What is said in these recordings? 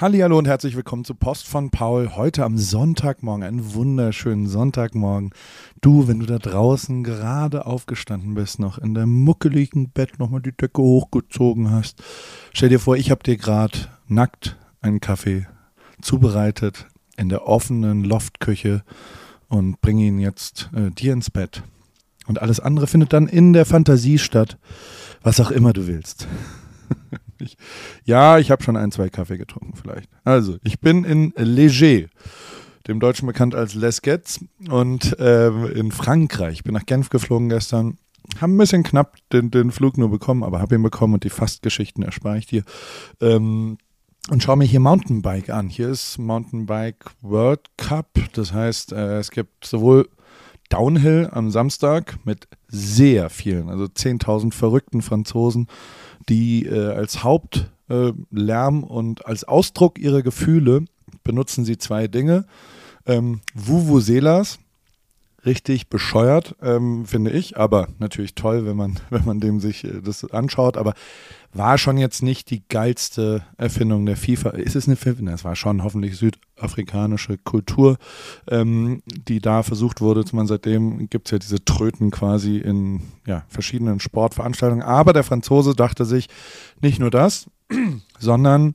Hallo und herzlich willkommen zu Post von Paul. Heute am Sonntagmorgen, einen wunderschönen Sonntagmorgen. Du, wenn du da draußen gerade aufgestanden bist, noch in deinem muckeligen Bett nochmal die Decke hochgezogen hast, stell dir vor, ich habe dir gerade nackt einen Kaffee zubereitet in der offenen Loftküche und bringe ihn jetzt äh, dir ins Bett. Und alles andere findet dann in der Fantasie statt, was auch immer du willst. ich, ja, ich habe schon ein, zwei Kaffee getrunken vielleicht. Also, ich bin in Léger, dem Deutschen bekannt als Les Gets, und äh, in Frankreich. Ich bin nach Genf geflogen gestern. Haben ein bisschen knapp den, den Flug nur bekommen, aber habe ihn bekommen und die Fastgeschichten erspare ich dir. Ähm, und schaue mir hier Mountainbike an. Hier ist Mountainbike World Cup. Das heißt, äh, es gibt sowohl Downhill am Samstag mit sehr vielen, also 10.000 verrückten Franzosen, die äh, als Hauptlärm äh, und als Ausdruck ihrer Gefühle benutzen sie zwei Dinge. Ähm, Vuvuzelas, richtig bescheuert, ähm, finde ich, aber natürlich toll, wenn man, wenn man dem sich äh, das anschaut, aber war schon jetzt nicht die geilste Erfindung der FIFA. Ist es eine FIFA? Es war schon hoffentlich südafrikanische Kultur, ähm, die da versucht wurde. Man seitdem gibt es ja diese Tröten quasi in ja, verschiedenen Sportveranstaltungen. Aber der Franzose dachte sich nicht nur das, sondern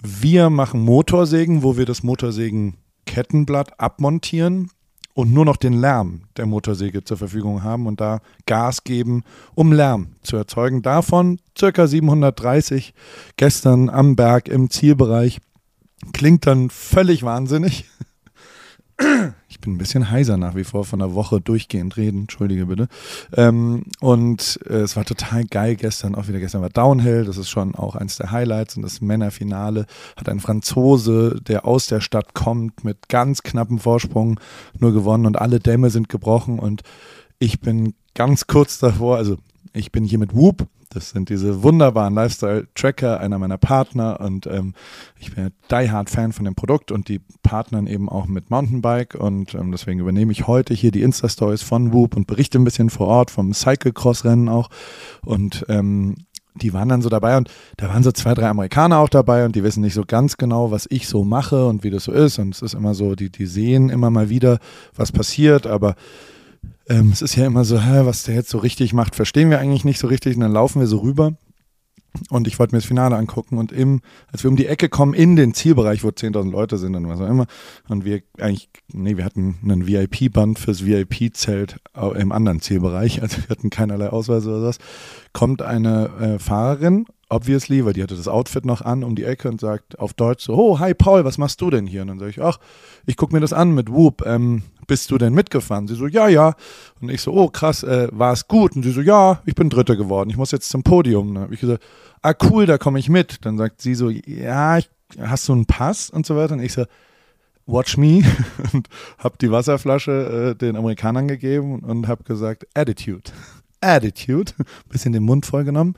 wir machen Motorsägen, wo wir das Motorsägen-Kettenblatt abmontieren und nur noch den Lärm der Motorsäge zur Verfügung haben und da Gas geben, um Lärm zu erzeugen. Davon circa 730 gestern am Berg im Zielbereich. Klingt dann völlig wahnsinnig. Bin ein bisschen heiser nach wie vor von der Woche durchgehend reden, entschuldige bitte. Ähm, und äh, es war total geil gestern, auch wieder gestern war Downhill, das ist schon auch eins der Highlights. Und das Männerfinale hat ein Franzose, der aus der Stadt kommt, mit ganz knappem Vorsprung nur gewonnen. Und alle Dämme sind gebrochen. Und ich bin ganz kurz davor, also ich bin hier mit Whoop, das sind diese wunderbaren Lifestyle-Tracker, einer meiner Partner und ähm, ich bin die Hard Fan von dem Produkt und die partnern eben auch mit Mountainbike und ähm, deswegen übernehme ich heute hier die Insta-Stories von Whoop und berichte ein bisschen vor Ort vom Cyclecross-Rennen auch und ähm, die waren dann so dabei und da waren so zwei, drei Amerikaner auch dabei und die wissen nicht so ganz genau, was ich so mache und wie das so ist und es ist immer so, die, die sehen immer mal wieder, was passiert, aber ähm, es ist ja immer so, hä, was der jetzt so richtig macht, verstehen wir eigentlich nicht so richtig. Und dann laufen wir so rüber. Und ich wollte mir das Finale angucken und im, als wir um die Ecke kommen, in den Zielbereich, wo 10.000 Leute sind und was auch immer, und wir eigentlich, nee, wir hatten einen VIP-Band fürs VIP-Zelt im anderen Zielbereich, also wir hatten keinerlei Ausweise oder was, kommt eine äh, Fahrerin obviously, weil die hatte das Outfit noch an um die Ecke und sagt auf Deutsch so, oh, hi Paul, was machst du denn hier? Und dann sage ich, ach, ich gucke mir das an mit Whoop, ähm, bist du denn mitgefahren? Sie so, ja, ja. Und ich so, oh krass, äh, war es gut? Und sie so, ja, ich bin Dritter geworden, ich muss jetzt zum Podium. Und dann habe ich gesagt, ah cool, da komme ich mit. Dann sagt sie so, ja, hast du einen Pass und so weiter? Und ich so, watch me und habe die Wasserflasche äh, den Amerikanern gegeben und habe gesagt, Attitude. Attitude, bisschen den Mund vollgenommen.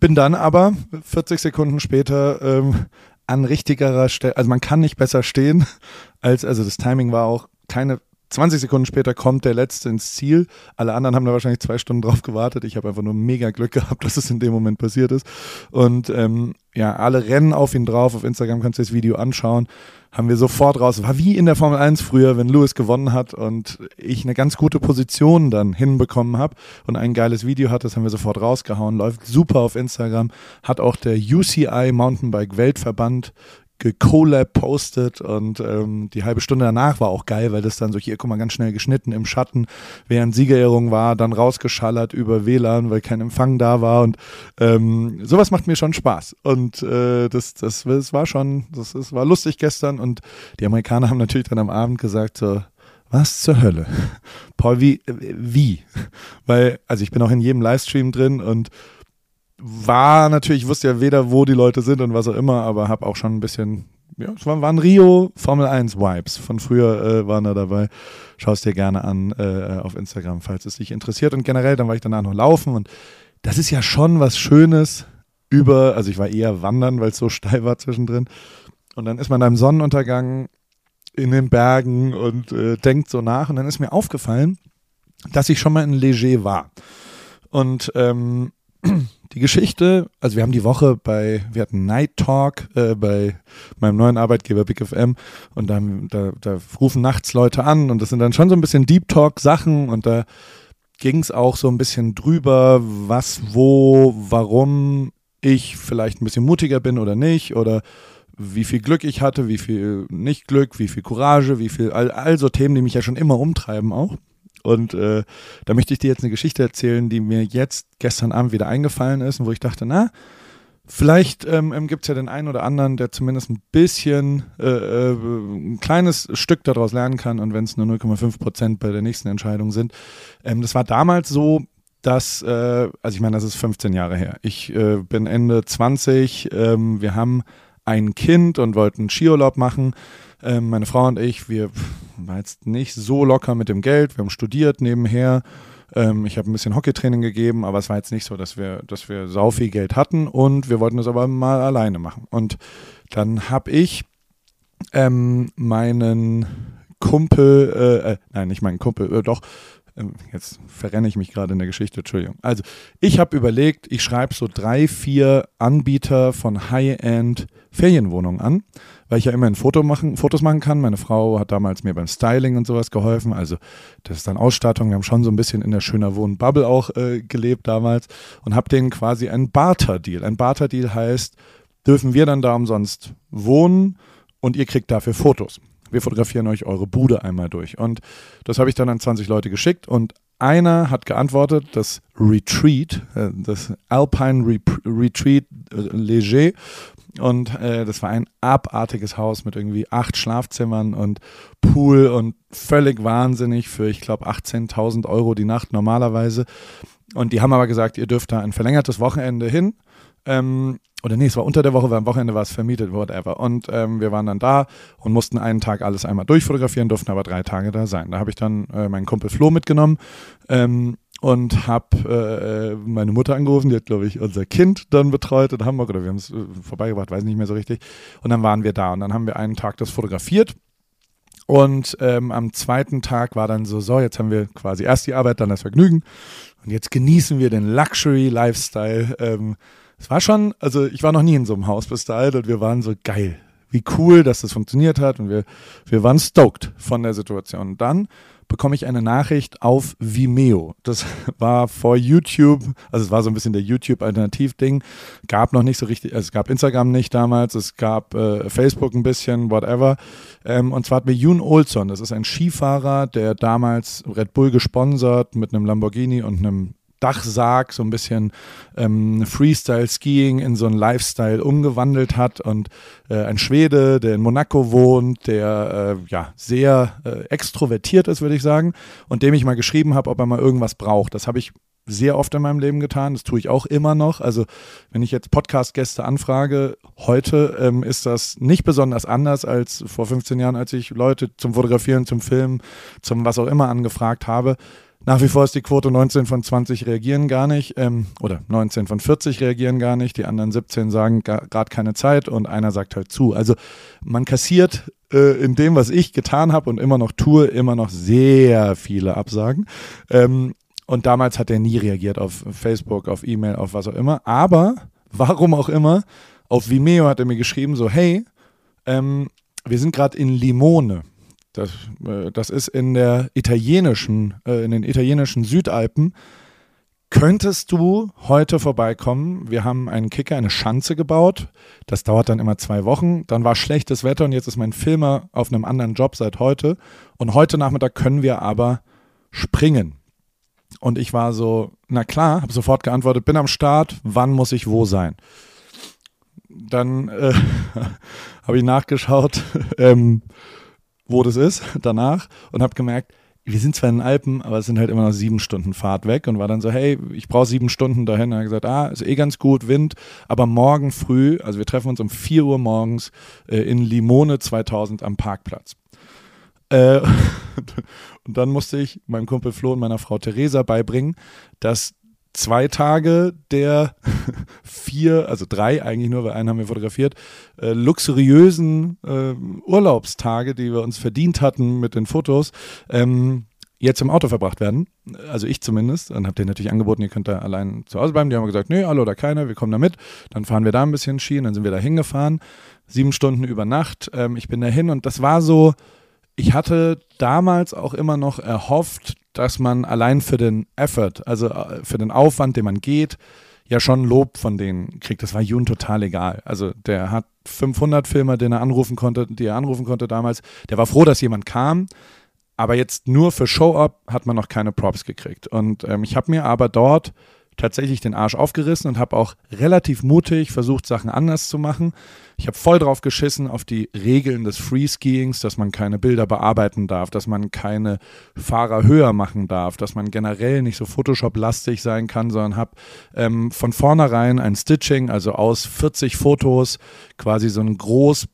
Bin dann aber 40 Sekunden später ähm, an richtigerer Stelle, also man kann nicht besser stehen, als, also das Timing war auch keine 20 Sekunden später kommt der letzte ins Ziel. Alle anderen haben da wahrscheinlich zwei Stunden drauf gewartet. Ich habe einfach nur mega Glück gehabt, dass es in dem Moment passiert ist. Und ähm, ja, alle rennen auf ihn drauf. Auf Instagram kannst du das Video anschauen. Haben wir sofort raus. War wie in der Formel 1 früher, wenn Lewis gewonnen hat und ich eine ganz gute Position dann hinbekommen habe und ein geiles Video hat, das haben wir sofort rausgehauen. Läuft super auf Instagram. Hat auch der UCI Mountainbike Weltverband gecollab postet und ähm, die halbe Stunde danach war auch geil, weil das dann so hier, guck mal, ganz schnell geschnitten im Schatten, während Siegerehrung war, dann rausgeschallert über WLAN, weil kein Empfang da war und ähm, sowas macht mir schon Spaß und äh, das, das, das war schon, das, das war lustig gestern und die Amerikaner haben natürlich dann am Abend gesagt so, was zur Hölle? Paul, wie, wie? Weil, also ich bin auch in jedem Livestream drin und war natürlich, ich wusste ja weder, wo die Leute sind und was auch immer, aber habe auch schon ein bisschen, ja, es waren, Rio Formel 1 Vibes. Von früher äh, waren da dabei. Schau es dir gerne an äh, auf Instagram, falls es dich interessiert. Und generell, dann war ich danach noch laufen und das ist ja schon was Schönes über, also ich war eher wandern, weil es so steil war zwischendrin. Und dann ist man da im Sonnenuntergang in den Bergen und äh, denkt so nach. Und dann ist mir aufgefallen, dass ich schon mal in Leger war. Und ähm, Die Geschichte, also wir haben die Woche bei, wir hatten Night Talk äh, bei meinem neuen Arbeitgeber Big FM und da, da, da rufen nachts Leute an und das sind dann schon so ein bisschen Deep Talk Sachen und da ging es auch so ein bisschen drüber, was, wo, warum ich vielleicht ein bisschen mutiger bin oder nicht oder wie viel Glück ich hatte, wie viel nicht Glück, wie viel Courage, wie viel, all, all so Themen, die mich ja schon immer umtreiben auch. Und äh, da möchte ich dir jetzt eine Geschichte erzählen, die mir jetzt gestern Abend wieder eingefallen ist und wo ich dachte, na, vielleicht ähm, ähm gibt es ja den einen oder anderen, der zumindest ein bisschen äh, äh, ein kleines Stück daraus lernen kann und wenn es nur 0,5 Prozent bei der nächsten Entscheidung sind. Ähm, das war damals so, dass, äh, also ich meine, das ist 15 Jahre her. Ich äh, bin Ende 20, ähm, wir haben ein Kind und wollten Skiurlaub machen ähm, meine Frau und ich, wir waren jetzt nicht so locker mit dem Geld. Wir haben studiert nebenher. Ähm, ich habe ein bisschen Hockeytraining gegeben, aber es war jetzt nicht so, dass wir, dass wir sau viel Geld hatten und wir wollten das aber mal alleine machen. Und dann habe ich ähm, meinen Kumpel, äh, äh, nein, nicht meinen Kumpel, äh, doch, ähm, jetzt verrenne ich mich gerade in der Geschichte, Entschuldigung. Also, ich habe überlegt, ich schreibe so drei, vier Anbieter von High-End Ferienwohnungen an, weil ich ja immer ein Foto machen, Fotos machen kann. Meine Frau hat damals mir beim Styling und sowas geholfen. Also, das ist dann Ausstattung. Wir haben schon so ein bisschen in der schöner Wohnen-Bubble auch äh, gelebt damals und habe denen quasi einen Barter-Deal. Ein Barter-Deal heißt, dürfen wir dann da umsonst wohnen und ihr kriegt dafür Fotos wir fotografieren euch eure Bude einmal durch. Und das habe ich dann an 20 Leute geschickt und einer hat geantwortet, das Retreat, äh, das Alpine Retreat äh, Leger. Und äh, das war ein abartiges Haus mit irgendwie acht Schlafzimmern und Pool und völlig wahnsinnig für, ich glaube, 18.000 Euro die Nacht normalerweise. Und die haben aber gesagt, ihr dürft da ein verlängertes Wochenende hin. Ähm, oder nee, es war unter der Woche, weil am Wochenende war es vermietet, whatever. Und ähm, wir waren dann da und mussten einen Tag alles einmal durchfotografieren, durften aber drei Tage da sein. Da habe ich dann äh, meinen Kumpel Flo mitgenommen ähm, und habe äh, meine Mutter angerufen, die hat, glaube ich, unser Kind dann betreut in Hamburg oder wir haben es äh, vorbeigebracht, weiß nicht mehr so richtig. Und dann waren wir da und dann haben wir einen Tag das fotografiert. Und ähm, am zweiten Tag war dann so, so, jetzt haben wir quasi erst die Arbeit, dann das Vergnügen. Und jetzt genießen wir den Luxury-Lifestyle. Ähm, es war schon, also ich war noch nie in so einem Haus bis dahin und wir waren so geil. Wie cool, dass das funktioniert hat und wir, wir waren stoked von der Situation. Und dann bekomme ich eine Nachricht auf Vimeo. Das war vor YouTube, also es war so ein bisschen der YouTube-Alternativ-Ding. Gab noch nicht so richtig, also es gab Instagram nicht damals, es gab äh, Facebook ein bisschen, whatever. Ähm, und zwar hat mir Jun Olson, das ist ein Skifahrer, der damals Red Bull gesponsert mit einem Lamborghini und einem Dachsarg, so ein bisschen ähm, Freestyle-Skiing in so einen Lifestyle umgewandelt hat und äh, ein Schwede, der in Monaco wohnt, der äh, ja sehr äh, extrovertiert ist, würde ich sagen, und dem ich mal geschrieben habe, ob er mal irgendwas braucht. Das habe ich sehr oft in meinem Leben getan. Das tue ich auch immer noch. Also wenn ich jetzt Podcast-Gäste anfrage, heute ähm, ist das nicht besonders anders als vor 15 Jahren, als ich Leute zum Fotografieren, zum Filmen, zum was auch immer angefragt habe. Nach wie vor ist die Quote 19 von 20 reagieren gar nicht ähm, oder 19 von 40 reagieren gar nicht. Die anderen 17 sagen gerade keine Zeit und einer sagt halt zu. Also man kassiert äh, in dem, was ich getan habe und immer noch tue, immer noch sehr viele Absagen. Ähm, und damals hat er nie reagiert auf Facebook, auf E-Mail, auf was auch immer. Aber warum auch immer, auf Vimeo hat er mir geschrieben so, hey, ähm, wir sind gerade in Limone. Das, äh, das ist in der italienischen, äh, in den italienischen Südalpen. Könntest du heute vorbeikommen? Wir haben einen Kicker, eine Schanze gebaut. Das dauert dann immer zwei Wochen. Dann war schlechtes Wetter und jetzt ist mein Filmer auf einem anderen Job seit heute. Und heute Nachmittag können wir aber springen. Und ich war so, na klar, habe sofort geantwortet, bin am Start, wann muss ich wo sein? Dann äh, habe ich nachgeschaut. ähm, wo das ist danach und habe gemerkt, wir sind zwar in den Alpen, aber es sind halt immer noch sieben Stunden Fahrt weg und war dann so, hey, ich brauche sieben Stunden dahin. Und er hat gesagt, ah, ist eh ganz gut, Wind, aber morgen früh, also wir treffen uns um vier Uhr morgens äh, in Limone 2000 am Parkplatz. Äh, und dann musste ich meinem Kumpel Flo und meiner Frau Theresa beibringen, dass zwei Tage der vier, also drei eigentlich nur, weil einen haben wir fotografiert, äh, luxuriösen äh, Urlaubstage, die wir uns verdient hatten mit den Fotos, ähm, jetzt im Auto verbracht werden. Also ich zumindest. Und habe denen natürlich angeboten, ihr könnt da allein zu Hause bleiben. Die haben gesagt, nee, alle oder keiner, wir kommen da mit. Dann fahren wir da ein bisschen Ski und dann sind wir da hingefahren. Sieben Stunden über Nacht. Ähm, ich bin da hin und das war so, ich hatte damals auch immer noch erhofft, dass man allein für den Effort, also äh, für den Aufwand, den man geht, ja schon Lob von denen kriegt. Das war Jun total egal. Also der hat 500 Filmer, den er anrufen konnte, die er anrufen konnte damals. Der war froh, dass jemand kam. Aber jetzt nur für Show-Up hat man noch keine Props gekriegt. Und ähm, ich habe mir aber dort tatsächlich den Arsch aufgerissen und habe auch relativ mutig versucht, Sachen anders zu machen. Ich habe voll drauf geschissen auf die Regeln des Freeskiings, dass man keine Bilder bearbeiten darf, dass man keine Fahrer höher machen darf, dass man generell nicht so Photoshop-lastig sein kann, sondern habe ähm, von vornherein ein Stitching, also aus 40 Fotos quasi so ein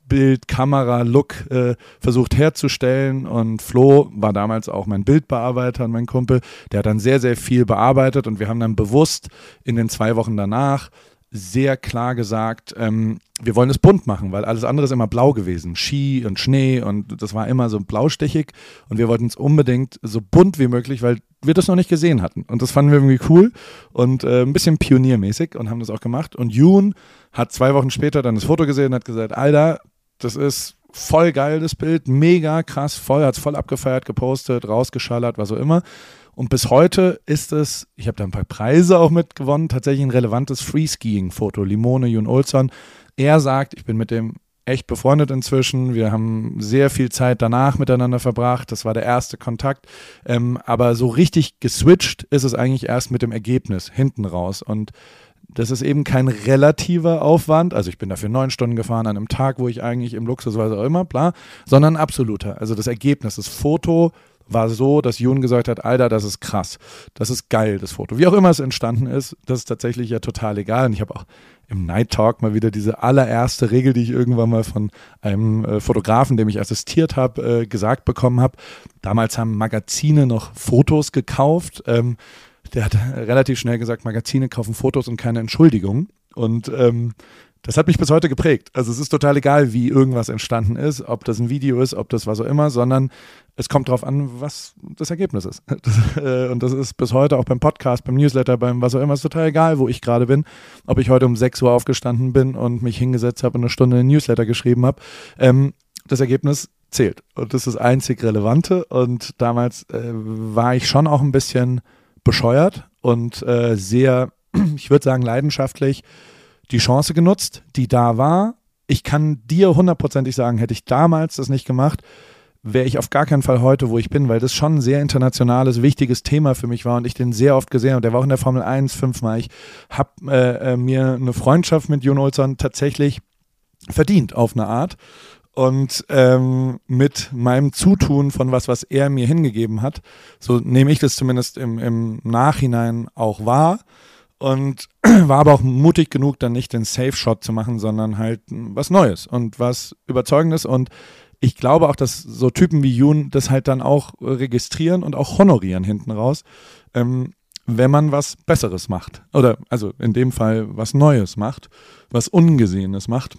Großbild-Kamera-Look äh, versucht herzustellen. Und Flo war damals auch mein Bildbearbeiter und mein Kumpel. Der hat dann sehr, sehr viel bearbeitet und wir haben dann bewusst in den zwei Wochen danach sehr klar gesagt, ähm, wir wollen es bunt machen, weil alles andere ist immer blau gewesen. Ski und Schnee und das war immer so blaustechig und wir wollten es unbedingt so bunt wie möglich, weil wir das noch nicht gesehen hatten. Und das fanden wir irgendwie cool und äh, ein bisschen pioniermäßig und haben das auch gemacht. Und June hat zwei Wochen später dann das Foto gesehen und hat gesagt, Alter, das ist voll geil, das Bild, mega krass, voll, hat es voll abgefeiert, gepostet, rausgeschallert, was auch immer. Und bis heute ist es, ich habe da ein paar Preise auch mitgewonnen, tatsächlich ein relevantes Freeskiing-Foto. Limone Jun Olsson. Er sagt, ich bin mit dem echt befreundet inzwischen. Wir haben sehr viel Zeit danach miteinander verbracht. Das war der erste Kontakt. Ähm, aber so richtig geswitcht ist es eigentlich erst mit dem Ergebnis hinten raus. Und das ist eben kein relativer Aufwand. Also ich bin dafür neun Stunden gefahren an einem Tag, wo ich eigentlich im Luxus war, auch immer, bla, sondern absoluter. Also das Ergebnis, das Foto war so, dass Jun gesagt hat, Alter, das ist krass, das ist geil, das Foto. Wie auch immer es entstanden ist, das ist tatsächlich ja total egal. Und ich habe auch im Night Talk mal wieder diese allererste Regel, die ich irgendwann mal von einem äh, Fotografen, dem ich assistiert habe, äh, gesagt bekommen habe. Damals haben Magazine noch Fotos gekauft. Ähm, der hat relativ schnell gesagt, Magazine kaufen Fotos und keine Entschuldigung. Und ähm, das hat mich bis heute geprägt. Also es ist total egal, wie irgendwas entstanden ist, ob das ein Video ist, ob das was auch immer, sondern es kommt darauf an, was das Ergebnis ist. Das, äh, und das ist bis heute auch beim Podcast, beim Newsletter, beim was auch immer, ist total egal, wo ich gerade bin. Ob ich heute um 6 Uhr aufgestanden bin und mich hingesetzt habe und eine Stunde einen Newsletter geschrieben habe. Ähm, das Ergebnis zählt. Und das ist das einzig Relevante. Und damals äh, war ich schon auch ein bisschen bescheuert und äh, sehr, ich würde sagen, leidenschaftlich die Chance genutzt, die da war. Ich kann dir hundertprozentig sagen, hätte ich damals das nicht gemacht, wäre ich auf gar keinen Fall heute, wo ich bin, weil das schon ein sehr internationales, wichtiges Thema für mich war und ich den sehr oft gesehen habe. Der war auch in der Formel 1 fünfmal. Ich habe äh, äh, mir eine Freundschaft mit Jon Olsson tatsächlich verdient auf eine Art. Und ähm, mit meinem Zutun von was, was er mir hingegeben hat, so nehme ich das zumindest im, im Nachhinein auch wahr und war aber auch mutig genug, dann nicht den Safe Shot zu machen, sondern halt was Neues und was Überzeugendes und ich glaube auch, dass so Typen wie Yoon das halt dann auch registrieren und auch honorieren hinten raus, ähm, wenn man was Besseres macht. Oder also in dem Fall was Neues macht, was Ungesehenes macht.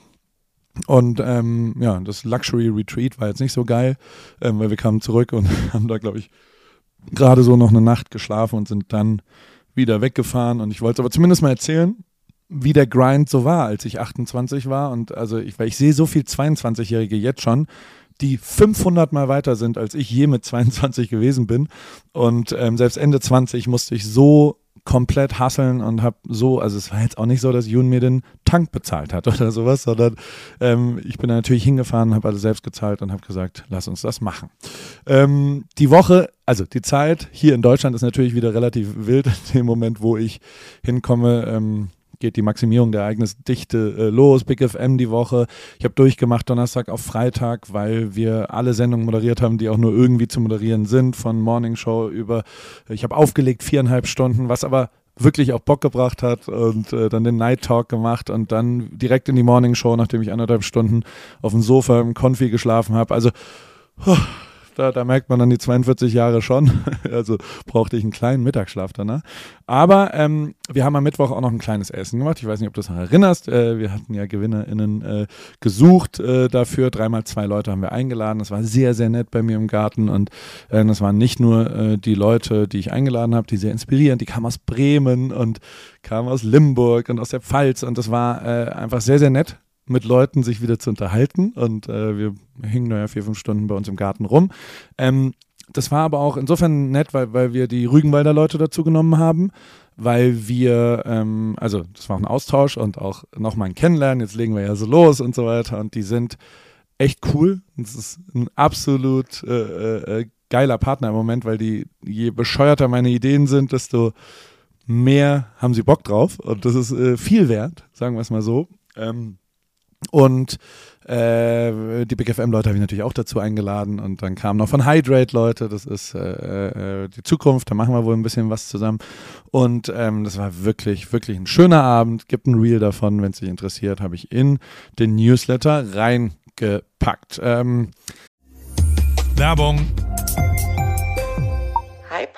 Und ähm, ja, das Luxury Retreat war jetzt nicht so geil, ähm, weil wir kamen zurück und haben da, glaube ich, gerade so noch eine Nacht geschlafen und sind dann wieder weggefahren. Und ich wollte es aber zumindest mal erzählen, wie der Grind so war, als ich 28 war. Und also ich, weil ich sehe so viel 22-Jährige jetzt schon, die 500 mal weiter sind, als ich je mit 22 gewesen bin. Und ähm, selbst Ende 20 musste ich so komplett hasseln und habe so, also es war jetzt auch nicht so, dass Jun mir den Tank bezahlt hat oder sowas, sondern ähm, ich bin da natürlich hingefahren, habe alles selbst gezahlt und habe gesagt, lass uns das machen. Ähm, die Woche, also die Zeit hier in Deutschland ist natürlich wieder relativ wild in dem Moment, wo ich hinkomme. Ähm, geht die Maximierung der Ereignisdichte äh, los, Big FM die Woche. Ich habe durchgemacht Donnerstag auf Freitag, weil wir alle Sendungen moderiert haben, die auch nur irgendwie zu moderieren sind, von Morning Show über, ich habe aufgelegt viereinhalb Stunden, was aber wirklich auch Bock gebracht hat und äh, dann den Night Talk gemacht und dann direkt in die Morning Show, nachdem ich anderthalb Stunden auf dem Sofa im Konfi geschlafen habe. Also, da, da merkt man dann die 42 Jahre schon. also brauchte ich einen kleinen Mittagsschlaf danach. Aber ähm, wir haben am Mittwoch auch noch ein kleines Essen gemacht. Ich weiß nicht, ob du das noch erinnerst. Äh, wir hatten ja GewinnerInnen äh, gesucht äh, dafür. Dreimal zwei Leute haben wir eingeladen. Das war sehr, sehr nett bei mir im Garten. Und äh, das waren nicht nur äh, die Leute, die ich eingeladen habe, die sehr inspirierend, die kamen aus Bremen und kamen aus Limburg und aus der Pfalz. Und das war äh, einfach sehr, sehr nett mit Leuten sich wieder zu unterhalten. Und äh, wir hingen da ja vier, fünf Stunden bei uns im Garten rum. Ähm, das war aber auch insofern nett, weil, weil wir die Rügenwalder Leute dazu genommen haben, weil wir, ähm, also das war ein Austausch und auch nochmal ein Kennenlernen, jetzt legen wir ja so los und so weiter und die sind echt cool. Das ist ein absolut äh, äh, geiler Partner im Moment, weil die, je bescheuerter meine Ideen sind, desto mehr haben sie Bock drauf und das ist äh, viel wert, sagen wir es mal so. Ähm, und äh, die Big FM-Leute habe ich natürlich auch dazu eingeladen und dann kamen noch von Hydrate Leute, das ist äh, äh, die Zukunft, da machen wir wohl ein bisschen was zusammen. Und ähm, das war wirklich, wirklich ein schöner Abend. Gibt ein Reel davon, wenn es dich interessiert, habe ich in den Newsletter reingepackt. Ähm, Werbung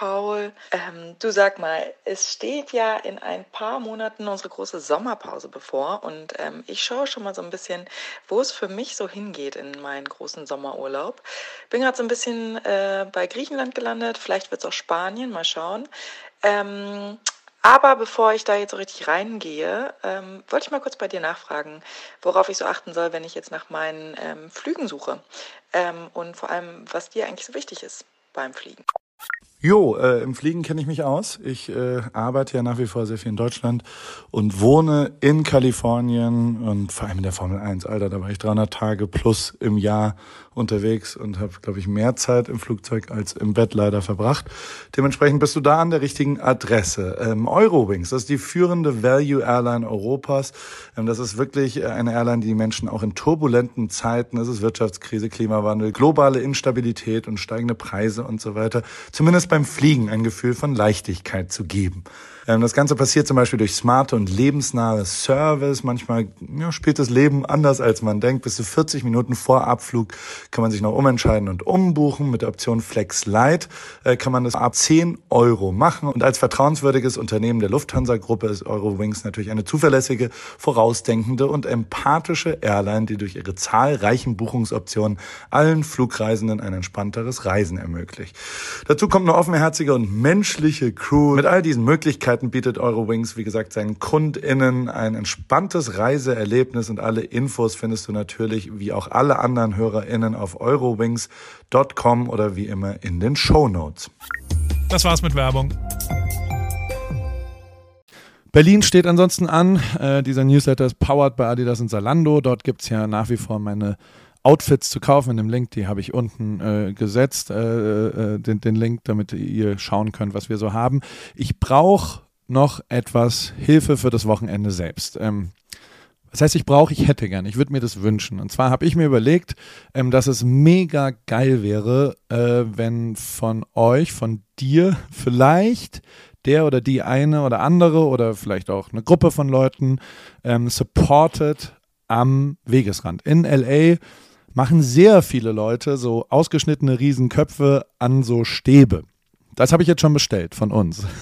Paul, ähm, du sag mal, es steht ja in ein paar Monaten unsere große Sommerpause bevor und ähm, ich schaue schon mal so ein bisschen, wo es für mich so hingeht in meinen großen Sommerurlaub. Bin gerade so ein bisschen äh, bei Griechenland gelandet, vielleicht wird es auch Spanien, mal schauen. Ähm, aber bevor ich da jetzt so richtig reingehe, ähm, wollte ich mal kurz bei dir nachfragen, worauf ich so achten soll, wenn ich jetzt nach meinen ähm, Flügen suche ähm, und vor allem, was dir eigentlich so wichtig ist beim Fliegen. Jo, äh, im Fliegen kenne ich mich aus. Ich äh, arbeite ja nach wie vor sehr viel in Deutschland und wohne in Kalifornien und vor allem in der Formel 1. Alter, da war ich 300 Tage plus im Jahr unterwegs und habe, glaube ich, mehr Zeit im Flugzeug als im Bett leider verbracht. Dementsprechend bist du da an der richtigen Adresse. Ähm, Eurowings, das ist die führende Value Airline Europas. Ähm, das ist wirklich eine Airline, die die Menschen auch in turbulenten Zeiten, es ist Wirtschaftskrise, Klimawandel, globale Instabilität und steigende Preise und so weiter, zumindest beim Fliegen ein Gefühl von Leichtigkeit zu geben. Ähm, das Ganze passiert zum Beispiel durch smarte und lebensnahe Service. Manchmal ja, spielt das Leben anders, als man denkt. Bis zu 40 Minuten vor Abflug kann man sich noch umentscheiden und umbuchen. Mit der Option Flex Light äh, kann man das ab 10 Euro machen. Und als vertrauenswürdiges Unternehmen der Lufthansa-Gruppe ist Eurowings natürlich eine zuverlässige, vorausdenkende und empathische Airline, die durch ihre zahlreichen Buchungsoptionen allen Flugreisenden ein entspannteres Reisen ermöglicht. Dazu kommt eine offenherzige und menschliche Crew. Mit all diesen Möglichkeiten Möglichkeiten bietet Eurowings, wie gesagt, seinen KundInnen ein entspanntes Reiseerlebnis und alle Infos findest du natürlich, wie auch alle anderen HörerInnen, auf eurowings.com oder wie immer in den Show Notes. Das war's mit Werbung. Berlin steht ansonsten an. Äh, dieser Newsletter ist powered bei Adidas und Zalando. Dort gibt es ja nach wie vor meine Outfits zu kaufen in dem Link, die habe ich unten äh, gesetzt, äh, äh, den, den Link, damit ihr schauen könnt, was wir so haben. Ich brauche noch etwas Hilfe für das Wochenende selbst. Ähm, das heißt, ich brauche, ich hätte gern, ich würde mir das wünschen. Und zwar habe ich mir überlegt, ähm, dass es mega geil wäre, äh, wenn von euch, von dir vielleicht der oder die eine oder andere oder vielleicht auch eine Gruppe von Leuten ähm, supported am Wegesrand. In LA machen sehr viele Leute so ausgeschnittene Riesenköpfe an so Stäbe. Das habe ich jetzt schon bestellt von uns.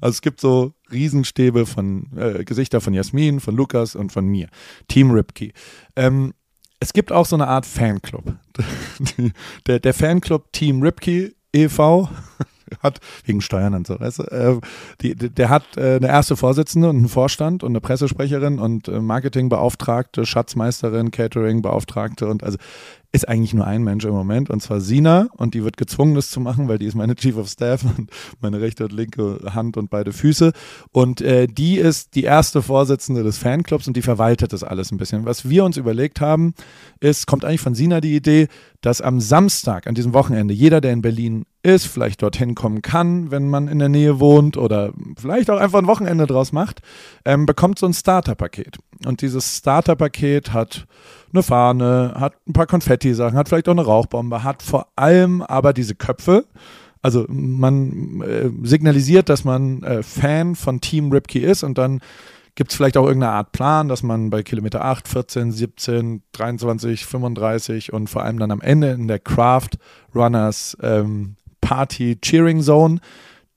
Also es gibt so Riesenstäbe von äh, Gesichter von Jasmin, von Lukas und von mir. Team Ripkey. Ähm, es gibt auch so eine Art Fanclub. der, der Fanclub Team Ripkey e.V. hat, wegen Steuern und so, weißt du, äh, die, der hat äh, eine erste Vorsitzende und einen Vorstand und eine Pressesprecherin und äh, Marketingbeauftragte, Schatzmeisterin, Cateringbeauftragte und also ist eigentlich nur ein Mensch im Moment und zwar Sina und die wird gezwungen, das zu machen, weil die ist meine Chief of Staff und meine rechte und linke Hand und beide Füße und äh, die ist die erste Vorsitzende des Fanclubs und die verwaltet das alles ein bisschen. Was wir uns überlegt haben, ist, kommt eigentlich von Sina die Idee, dass am Samstag, an diesem Wochenende, jeder, der in Berlin ist, vielleicht dorthin kommen kann, wenn man in der Nähe wohnt oder vielleicht auch einfach ein Wochenende draus macht, ähm, bekommt so ein Starter-Paket. Und dieses Starter-Paket hat eine Fahne, hat ein paar Konfetti-Sachen, hat vielleicht auch eine Rauchbombe, hat vor allem aber diese Köpfe. Also man äh, signalisiert, dass man äh, Fan von Team Ripkey ist und dann Gibt es vielleicht auch irgendeine Art Plan, dass man bei Kilometer 8, 14, 17, 23, 35 und vor allem dann am Ende in der Craft Runners ähm, Party Cheering Zone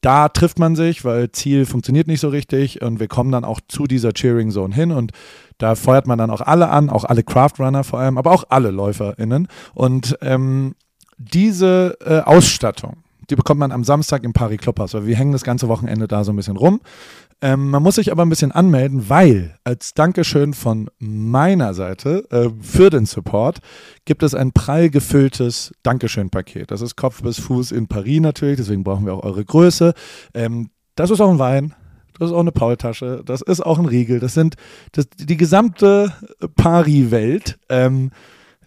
da trifft man sich, weil Ziel funktioniert nicht so richtig und wir kommen dann auch zu dieser Cheering Zone hin und da feuert man dann auch alle an, auch alle Craftrunner vor allem, aber auch alle LäuferInnen. Und ähm, diese äh, Ausstattung, die bekommt man am Samstag im Paris Clubhaus, weil wir hängen das ganze Wochenende da so ein bisschen rum. Ähm, man muss sich aber ein bisschen anmelden, weil als Dankeschön von meiner Seite äh, für den Support gibt es ein prall gefülltes Dankeschön-Paket. Das ist Kopf bis Fuß in Paris natürlich, deswegen brauchen wir auch eure Größe. Ähm, das ist auch ein Wein, das ist auch eine Paultasche, das ist auch ein Riegel, das sind das, die gesamte Pari-Welt ähm,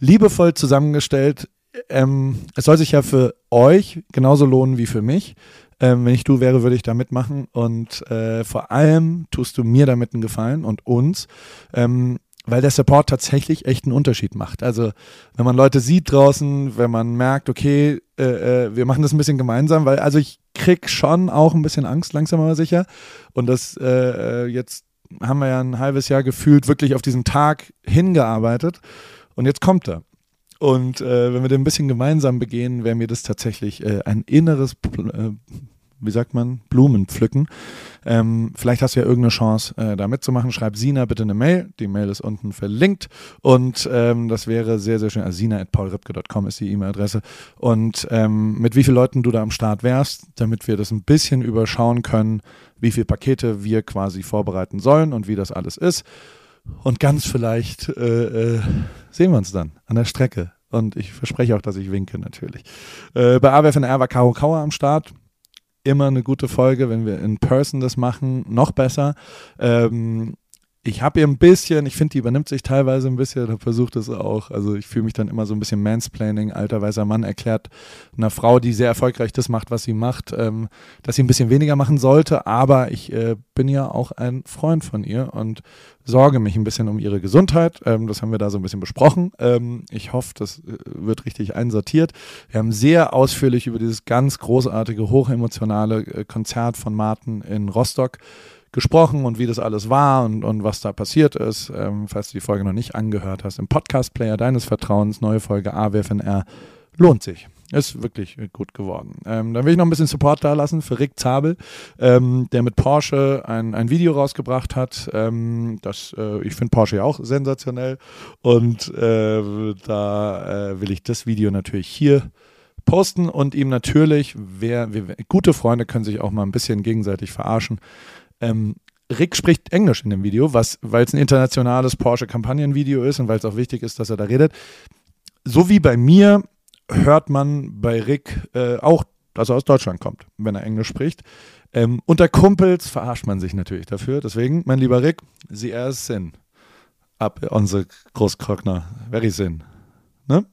liebevoll zusammengestellt. Ähm, es soll sich ja für euch genauso lohnen wie für mich. Ähm, wenn ich du wäre, würde ich da mitmachen und äh, vor allem tust du mir damit einen Gefallen und uns. Ähm, weil der Support tatsächlich echt einen Unterschied macht. Also wenn man Leute sieht draußen, wenn man merkt, okay, äh, äh, wir machen das ein bisschen gemeinsam, weil also ich krieg schon auch ein bisschen Angst, langsam aber sicher. Und das äh, äh, jetzt haben wir ja ein halbes Jahr gefühlt wirklich auf diesen Tag hingearbeitet und jetzt kommt er. Und äh, wenn wir den ein bisschen gemeinsam begehen, wäre mir das tatsächlich äh, ein inneres äh, wie sagt man, Blumen pflücken. Ähm, vielleicht hast du ja irgendeine Chance, äh, da mitzumachen. Schreib Sina bitte eine Mail. Die Mail ist unten verlinkt. Und ähm, das wäre sehr, sehr schön. Also sina.paulripke.com ist die E-Mail-Adresse. Und ähm, mit wie vielen Leuten du da am Start wärst, damit wir das ein bisschen überschauen können, wie viele Pakete wir quasi vorbereiten sollen und wie das alles ist. Und ganz vielleicht äh, äh, sehen wir uns dann an der Strecke. Und ich verspreche auch, dass ich winke natürlich. Äh, bei AWFNR war Karo Kauer am Start immer eine gute Folge, wenn wir in Person das machen, noch besser. Ähm, ich habe ihr ein bisschen, ich finde, die übernimmt sich teilweise ein bisschen, da versucht es auch. Also ich fühle mich dann immer so ein bisschen Mansplaining, alter weißer Mann erklärt einer Frau, die sehr erfolgreich das macht, was sie macht, ähm, dass sie ein bisschen weniger machen sollte. Aber ich äh, bin ja auch ein Freund von ihr und sorge mich ein bisschen um ihre Gesundheit. Ähm, das haben wir da so ein bisschen besprochen. Ähm, ich hoffe, das äh, wird richtig einsortiert. Wir haben sehr ausführlich über dieses ganz großartige, hochemotionale äh, Konzert von Martin in Rostock gesprochen und wie das alles war und, und was da passiert ist. Ähm, falls du die Folge noch nicht angehört hast, im Podcast-Player deines Vertrauens, neue Folge AWFNR, lohnt sich. Ist wirklich gut geworden. Ähm, dann will ich noch ein bisschen Support da lassen für Rick Zabel, ähm, der mit Porsche ein, ein Video rausgebracht hat. Ähm, das, äh, ich finde Porsche ja auch sensationell. Und äh, da äh, will ich das Video natürlich hier posten und ihm natürlich, wer, wer, gute Freunde können sich auch mal ein bisschen gegenseitig verarschen. Ähm, Rick spricht Englisch in dem Video, weil es ein internationales Porsche-Kampagnenvideo ist und weil es auch wichtig ist, dass er da redet. So wie bei mir hört man bei Rick äh, auch, dass er aus Deutschland kommt, wenn er Englisch spricht. Ähm, unter Kumpels verarscht man sich natürlich dafür. Deswegen, mein lieber Rick, sie er sin. Ab unsere Großkrockner. Very sin. Ne?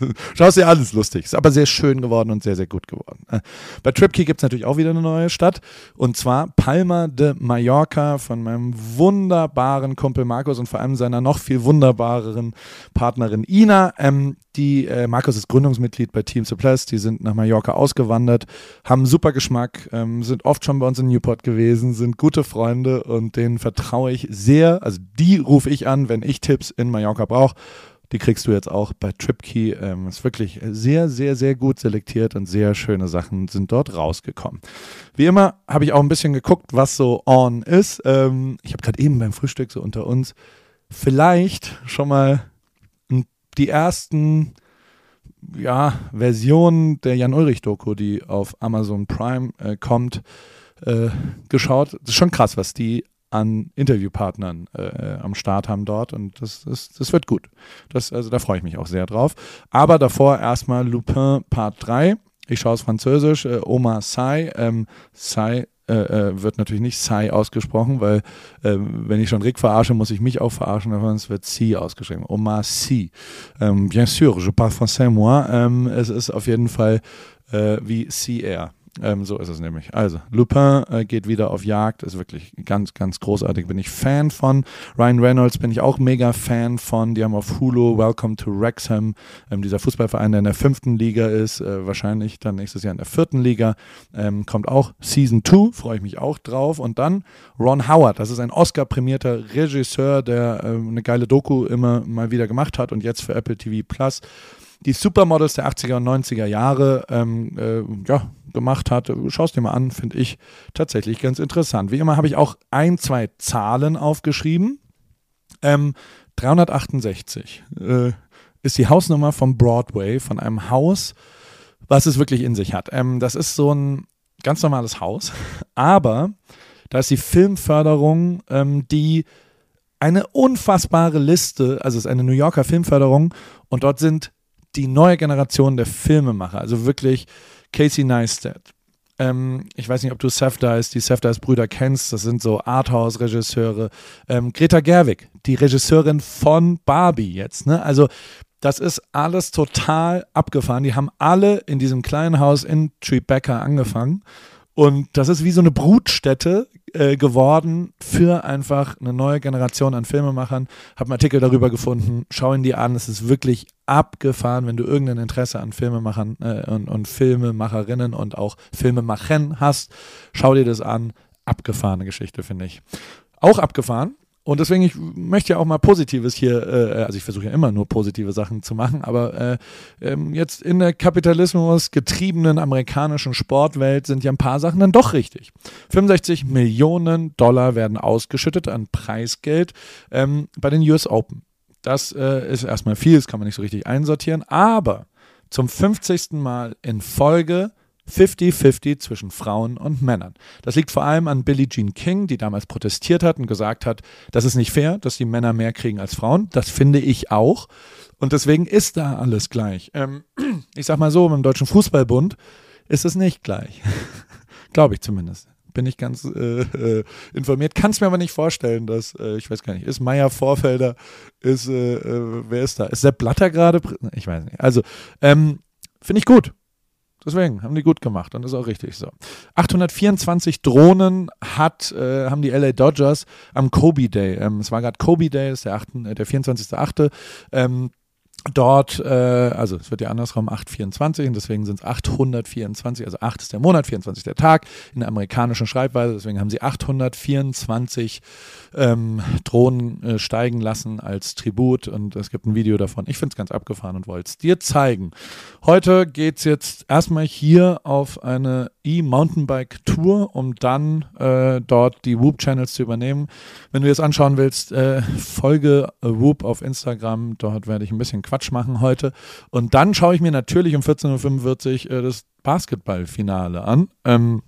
Schau es dir alles lustig. Ist aber sehr schön geworden und sehr, sehr gut geworden. Äh, bei TripKey gibt es natürlich auch wieder eine neue Stadt. Und zwar Palma de Mallorca von meinem wunderbaren Kumpel Markus und vor allem seiner noch viel wunderbareren Partnerin Ina. Ähm, die, äh, Markus ist Gründungsmitglied bei Team Suppress. Die sind nach Mallorca ausgewandert, haben super Geschmack, ähm, sind oft schon bei uns in Newport gewesen, sind gute Freunde und denen vertraue ich sehr. Also die rufe ich an, wenn ich Tipps in Mallorca brauche. Die kriegst du jetzt auch bei TripKey. Ähm, ist wirklich sehr, sehr, sehr gut selektiert und sehr schöne Sachen sind dort rausgekommen. Wie immer habe ich auch ein bisschen geguckt, was so on ist. Ähm, ich habe gerade eben beim Frühstück so unter uns vielleicht schon mal die ersten ja, Versionen der Jan-Ulrich-Doku, die auf Amazon Prime äh, kommt, äh, geschaut. Das ist schon krass, was die an Interviewpartnern äh, am Start haben dort und das, das, das wird gut. Das, also da freue ich mich auch sehr drauf. Aber davor erstmal Lupin Part 3. Ich schaue es französisch. Äh, Oma Sai. Ähm, Sai äh, äh, wird natürlich nicht Sai ausgesprochen, weil äh, wenn ich schon Rick verarsche, muss ich mich auch verarschen, es wird Si ausgeschrieben. Oma Si. Ähm, bien sûr, je parle français moi. Ähm, es ist auf jeden Fall äh, wie CR. Ähm, so ist es nämlich. Also, Lupin äh, geht wieder auf Jagd, ist wirklich ganz, ganz großartig. Bin ich Fan von. Ryan Reynolds bin ich auch mega Fan von. Die haben auf Hulu Welcome to Wrexham, ähm, dieser Fußballverein, der in der fünften Liga ist, äh, wahrscheinlich dann nächstes Jahr in der vierten Liga. Ähm, kommt auch Season 2, freue ich mich auch drauf. Und dann Ron Howard, das ist ein Oscar-prämierter Regisseur, der äh, eine geile Doku immer mal wieder gemacht hat und jetzt für Apple TV Plus die Supermodels der 80er und 90er Jahre ähm, äh, ja, gemacht hat. Schau es dir mal an, finde ich tatsächlich ganz interessant. Wie immer habe ich auch ein, zwei Zahlen aufgeschrieben. Ähm, 368 äh, ist die Hausnummer vom Broadway, von einem Haus, was es wirklich in sich hat. Ähm, das ist so ein ganz normales Haus, aber da ist die Filmförderung, ähm, die eine unfassbare Liste, also es ist eine New Yorker Filmförderung und dort sind die neue Generation der Filmemacher, also wirklich Casey Neistat. Ähm, ich weiß nicht, ob du Safdice, die Safdice-Brüder kennst, das sind so Arthouse-Regisseure. Ähm, Greta Gerwig, die Regisseurin von Barbie jetzt, ne? Also das ist alles total abgefahren. Die haben alle in diesem kleinen Haus in Tribeca angefangen. Und das ist wie so eine Brutstätte äh, geworden für einfach eine neue Generation an Filmemachern. Habe einen Artikel darüber gefunden. Schau ihn dir an. Es ist wirklich abgefahren, wenn du irgendein Interesse an Filmemachern äh, und, und Filmemacherinnen und auch Filmemachen hast. Schau dir das an. Abgefahrene Geschichte, finde ich. Auch abgefahren und deswegen, ich möchte ja auch mal Positives hier, äh, also ich versuche ja immer nur positive Sachen zu machen, aber äh, ähm, jetzt in der Kapitalismus getriebenen amerikanischen Sportwelt sind ja ein paar Sachen dann doch richtig. 65 Millionen Dollar werden ausgeschüttet an Preisgeld ähm, bei den US Open. Das äh, ist erstmal viel, das kann man nicht so richtig einsortieren, aber zum 50. Mal in Folge 50-50 zwischen Frauen und Männern. Das liegt vor allem an Billie Jean King, die damals protestiert hat und gesagt hat, das ist nicht fair, dass die Männer mehr kriegen als Frauen. Das finde ich auch. Und deswegen ist da alles gleich. Ähm, ich sag mal so, im Deutschen Fußballbund ist es nicht gleich. Glaube ich zumindest. Bin ich ganz äh, äh, informiert. Kann es mir aber nicht vorstellen, dass, äh, ich weiß gar nicht, ist Meier Vorfelder, ist, äh, äh, wer ist da? Ist der Blatter gerade? Ich weiß nicht. Also, ähm, finde ich gut. Deswegen haben die gut gemacht und das ist auch richtig so. 824 Drohnen hat, äh, haben die LA Dodgers am Kobe Day. Ähm, es war gerade Kobe Day, ist der, 8., äh, der 24.8. Ähm, dort, äh, also es wird ja andersrum 824 und deswegen sind es 824, also 8 ist der Monat, 24 der Tag in der amerikanischen Schreibweise, deswegen haben sie 824 ähm, Drohnen äh, steigen lassen als Tribut und es gibt ein Video davon. Ich finde es ganz abgefahren und wollte es dir zeigen. Heute geht es jetzt erstmal hier auf eine E-Mountainbike-Tour, um dann äh, dort die Whoop-Channels zu übernehmen. Wenn du jetzt anschauen willst, äh, folge Whoop auf Instagram, dort werde ich ein bisschen Quatsch machen heute. Und dann schaue ich mir natürlich um 14.45 Uhr äh, das Basketballfinale an. Ähm,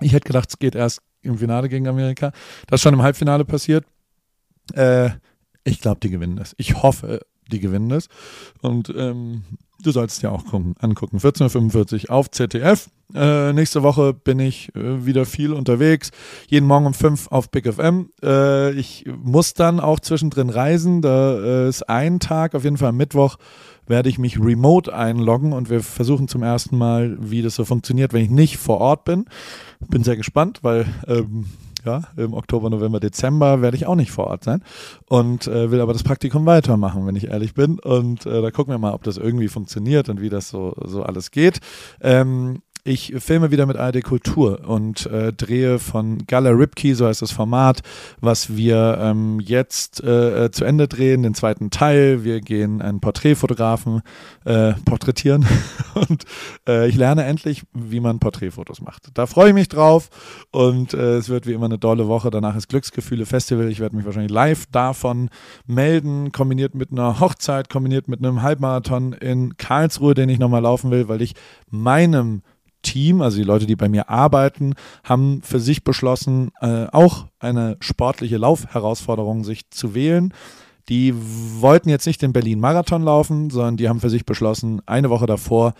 ich hätte gedacht, es geht erst im Finale gegen Amerika. Das ist schon im Halbfinale passiert. Äh, ich glaube, die gewinnen das. Ich hoffe, die gewinnen das. Und ähm, du sollst dir auch gucken, angucken. 14.45 Uhr auf ZDF. Äh, nächste Woche bin ich äh, wieder viel unterwegs. Jeden Morgen um 5 auf Big FM. Äh, ich muss dann auch zwischendrin reisen. Da äh, ist ein Tag, auf jeden Fall am Mittwoch, werde ich mich remote einloggen und wir versuchen zum ersten Mal, wie das so funktioniert, wenn ich nicht vor Ort bin. Bin sehr gespannt, weil ähm, ja, im Oktober, November, Dezember werde ich auch nicht vor Ort sein und äh, will aber das Praktikum weitermachen, wenn ich ehrlich bin. Und äh, da gucken wir mal, ob das irgendwie funktioniert und wie das so, so alles geht. Ähm, ich filme wieder mit ARD Kultur und äh, drehe von Gala Ripkey, so heißt das Format, was wir ähm, jetzt äh, äh, zu Ende drehen, den zweiten Teil. Wir gehen einen Porträtfotografen äh, porträtieren und äh, ich lerne endlich, wie man Porträtfotos macht. Da freue ich mich drauf und äh, es wird wie immer eine dolle Woche. Danach ist Glücksgefühle Festival. Ich werde mich wahrscheinlich live davon melden, kombiniert mit einer Hochzeit, kombiniert mit einem Halbmarathon in Karlsruhe, den ich nochmal laufen will, weil ich meinem Team, also die Leute, die bei mir arbeiten, haben für sich beschlossen, äh, auch eine sportliche Laufherausforderung sich zu wählen. Die wollten jetzt nicht den Berlin-Marathon laufen, sondern die haben für sich beschlossen, eine Woche davor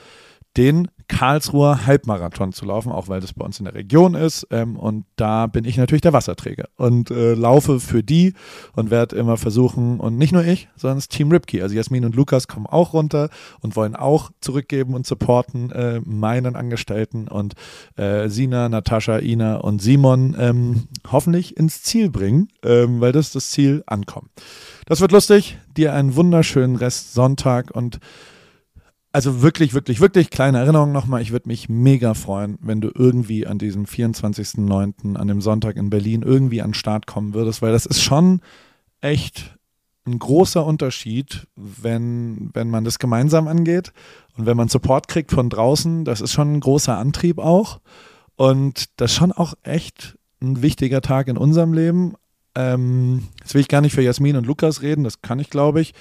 den Karlsruher Halbmarathon zu laufen, auch weil das bei uns in der Region ist. Ähm, und da bin ich natürlich der Wasserträger und äh, laufe für die und werde immer versuchen, und nicht nur ich, sondern das Team Ripkey. Also Jasmin und Lukas kommen auch runter und wollen auch zurückgeben und supporten äh, meinen Angestellten und äh, Sina, Natascha, Ina und Simon ähm, hoffentlich ins Ziel bringen, ähm, weil das das Ziel ankommt. Das wird lustig. Dir einen wunderschönen Rest Sonntag und also wirklich, wirklich, wirklich kleine Erinnerung nochmal. Ich würde mich mega freuen, wenn du irgendwie an diesem 24.09., an dem Sonntag in Berlin, irgendwie an den Start kommen würdest, weil das ist schon echt ein großer Unterschied, wenn, wenn man das gemeinsam angeht und wenn man Support kriegt von draußen. Das ist schon ein großer Antrieb auch. Und das ist schon auch echt ein wichtiger Tag in unserem Leben. Ähm, jetzt will ich gar nicht für Jasmin und Lukas reden, das kann ich, glaube ich.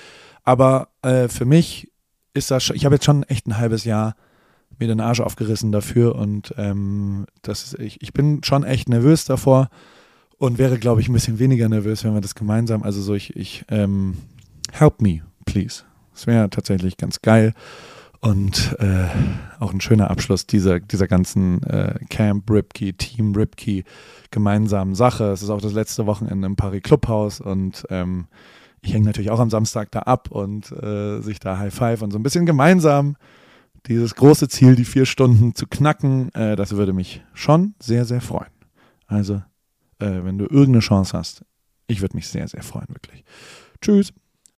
Aber äh, für mich ist das ich habe jetzt schon echt ein halbes Jahr mir den Arsch aufgerissen dafür und ähm, das ist, ich, ich bin schon echt nervös davor und wäre, glaube ich, ein bisschen weniger nervös, wenn wir das gemeinsam, also so ich, ich ähm, help me, please. Das wäre tatsächlich ganz geil und äh, auch ein schöner Abschluss dieser, dieser ganzen äh, Camp Ripkey, Team Ripkey gemeinsamen Sache. Es ist auch das letzte Wochenende im Paris Clubhaus und ähm, ich hänge natürlich auch am Samstag da ab und äh, sich da High Five und so ein bisschen gemeinsam dieses große Ziel, die vier Stunden zu knacken, äh, das würde mich schon sehr, sehr freuen. Also, äh, wenn du irgendeine Chance hast, ich würde mich sehr, sehr freuen, wirklich. Tschüss.